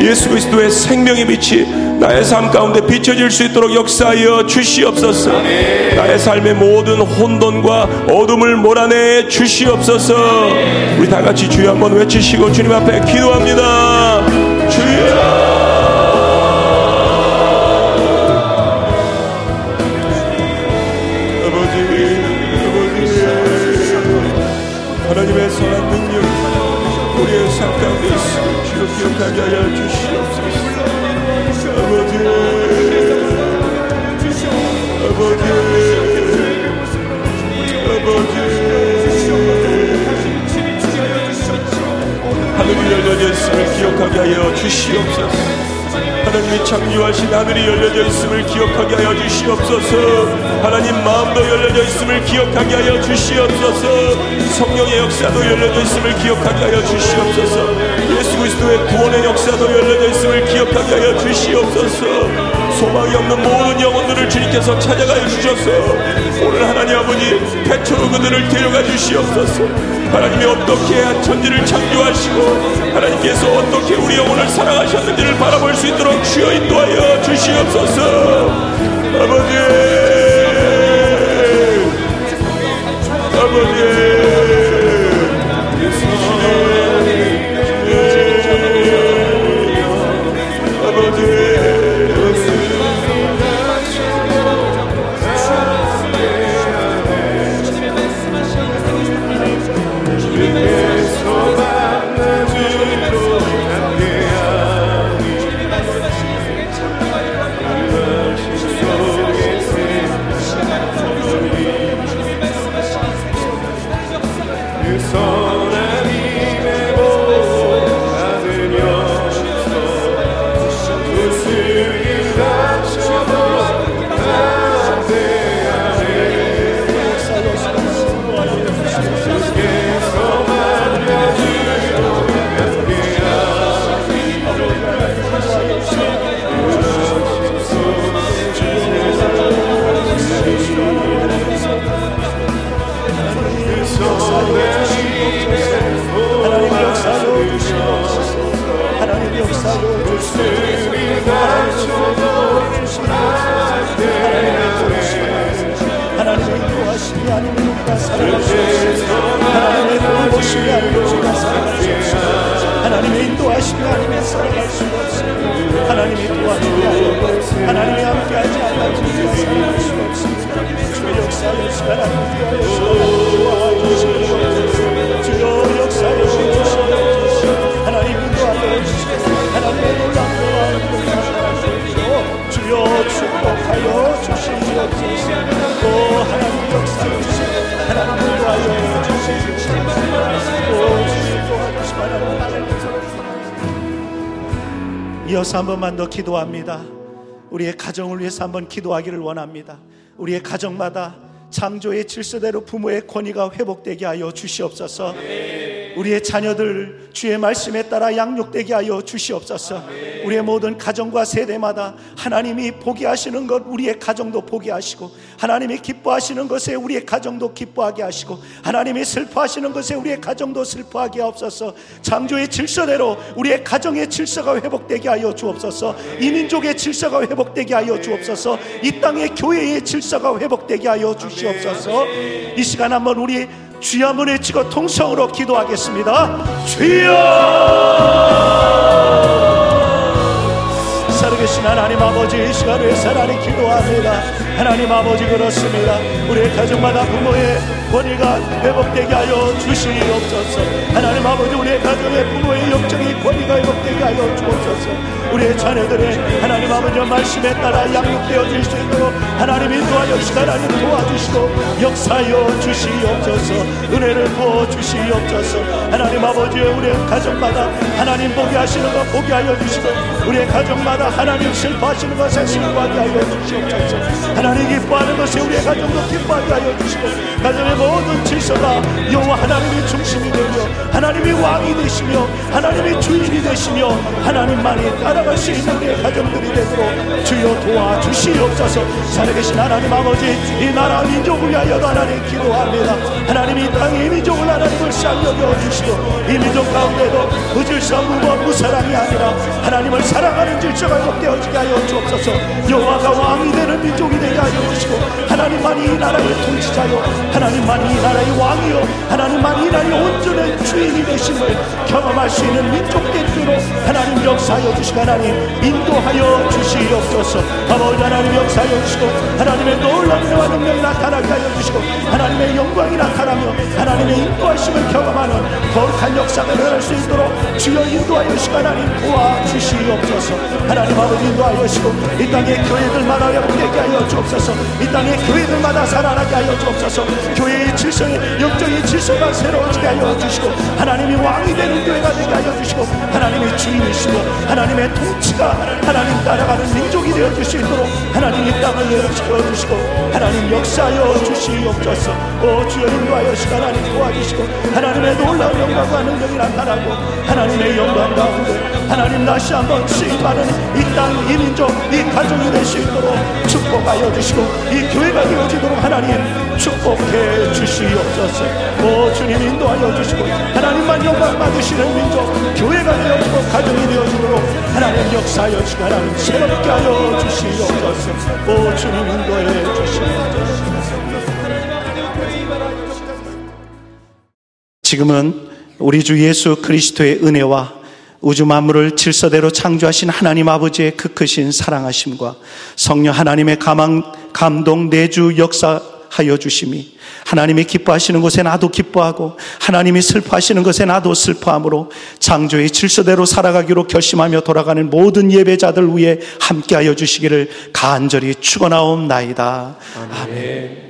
예수 그리스도의 생명의 빛이 나의 삶 가운데 비춰질 수 있도록 역사하여 주시옵소서. 나의 삶의 모든 혼돈과 어둠을 몰아내 주시옵소서. 우리 다 같이 주여 한번 외치시고 주님 앞에 기도합니다 열려져 있음을 기억하게 하여 주시옵소서. 하나님이 창조하신 하늘이 열려져 있음을 기억하게 하여 주시옵소서. 하나님 마음도 열려져 있음을 기억하게 하여 주시옵소서. 성령의 역사도 열려져 있음을 기억하게 하여 주시옵소서. 예수 그리스도의 구원의 역사도 열려져 있음을 기억하게 하여 주시옵소서 소망이 없는 모든 영혼들을 주님께서 찾아가 주셔서 오늘 하나님 아버지 태초로 그들을 데려가 주시옵소서. 하나님이 어떻게 천지를 창조하시고 하나님께서 어떻게 우리 영혼을 사랑하셨는지를 바라볼 수 있도록 주여 인도하여 주시옵소서. 아버지 이어서 한 번만 더 기도합니다. 우리의 가정을 위해서 한번 기도하기를 원합니다. 우리의 가정마다 창조의 질서대로 부모의 권위가 회복되게 하여 주시옵소서. 우리의 자녀들 주의 말씀에 따라 양육되게 하여 주시옵소서. 우리의 모든 가정과 세대마다 하나님이 보게 하시는 것 우리의 가정도 보게 하시고 하나님이 기뻐하시는 것에 우리의 가정도 기뻐하게 하시고 하나님이 슬퍼하시는 것에 우리의 가정도 슬퍼하게 하옵소서. 창조의 질서대로 우리의 가정의 질서가 회복되게 하여 주옵소서. 이 민족의 질서가 회복되게 하여 주옵소서. 이 땅의 교회의 질서가 회복되게 하여 주시옵소서. 이 시간 한번 우리 주여 한번 외치고 통성으로 기도하겠습니다. 주여! 살아계신 하나님 아버지 이 시간에 사랑이 기도합니다. 하나님 아버지 그렇습니다. 우리의 가정마다 부모의 권위가 회복되게 하여 주시옵소서. 하나님 아버지 우리의 가정의 부모의 영적인 권위가 회복되게 하여 주옵소서. 우리의 자녀들의 하나님 아버지 말씀에 따라 양육되어질 수 있도록 하나님 인도하여 주시고 하나님 도와주시고 역사여 주시옵소서. 은혜를 부어 주시옵소서. 하나님 아버지 우리의 가정마다 하나님 보게 하시는 것 보게 하여 주시고 우리의 가정마다 하나님 슬퍼하시는 것에 슬퍼하게 하여 주시옵소서. 하나님 기뻐하는 것에 우리의 가정도 기뻐하게 하여 주시고 가정의 모든 질서가 여호와 하나님의 중심이 되며 하나님이 왕이 되시며 하나님의 주인이 되시며 하나님만이 따라갈 수 있는 우리의 가정들이 되도록 주여 도와주시옵소서. 살아계신 하나님 아버지 이 나라 민족을 위하여도 하나님 기도합니다. 하나님 이 땅의 이 민족을 하나님을 쌍 여겨 주시고 이 민족 가운데도 무질서 무법 무사랑이 아니라 하나님을 사랑하는 질서가 회복되어지게 하여 주옵소서. 여호와가 왕이 되는 민족이 되게 하여 주시고 하나님만이 이 나라의 통치자요. 하나님만이 이 나라의 왕이요. 하나님만이 이 나라의 온전한 주인이 되심을 경험할 수 있는 민족 되도록 하나님 역사하여 주시고 하나님 인도하여 주시옵소서. 아버지 하나님 역사하여 주시고 하나님의 놀라운 은혜와 능력이 나타나게 하여 주시고 하나님의 영광이 나타나며 하나님의 인도하심을 경험하는 거룩한 역사가 일어날 수 있도록 주여 인도하여 주시고 하나님 도와주시옵소서. 하나님 아버지 인도하여 주시고 이 땅의 교회들마다 회복되게 하여 주옵소서 이 땅의 교회들마다 살아나게 하여 주옵소서. 교회의 질서의 영적인 질서가 새로워지게 하여 주시고 하나님이 왕이 되는 교회가 되게 하여 주시고 하나님의 주인이시고 하나님의 통치가 하나님 따라가는 민족이 되어 줄수 있도록 하나님 이 땅을 예배시켜 주시고 하나님 역사하여 주시옵소서. 오 주여 인도하여 시간 하나님 도와주시고 하나님의 놀라운 영광과 능력이 나타나고 하나님의 영광 가운데 하나님 다시 한번 수입하는 이 땅, 이 민족, 이 가정이 될 수 있도록 축복하여 주시 고 이 교회가 되어지도록 하나님 축복해 주시옵소서. 오 주님 인도하여 주시고 하나님만 영광 받으시는 민족 교회가 되어지고 가정이 되어지도록 하나님 역사하여 주시고 새롭게 하여 주시옵소서. 오 주님 인도해 주시옵소서. 지금은 우리 주 예수 그리스도의 은혜와 우주 만물을 질서대로 창조하신 하나님 아버지의 그 크신 사랑하심과 성령 하나님의 가망, 감동, 내주 역사 하여 주심이 하나님이 기뻐하시는 곳에 나도 기뻐하고 하나님이 슬퍼하시는 것에 나도 슬퍼함으로 창조의 질서대로 살아가기로 결심하며 돌아가는 모든 예배자들 위해 함께하여 주시기를 간절히 축원하옵나이다. 아멘.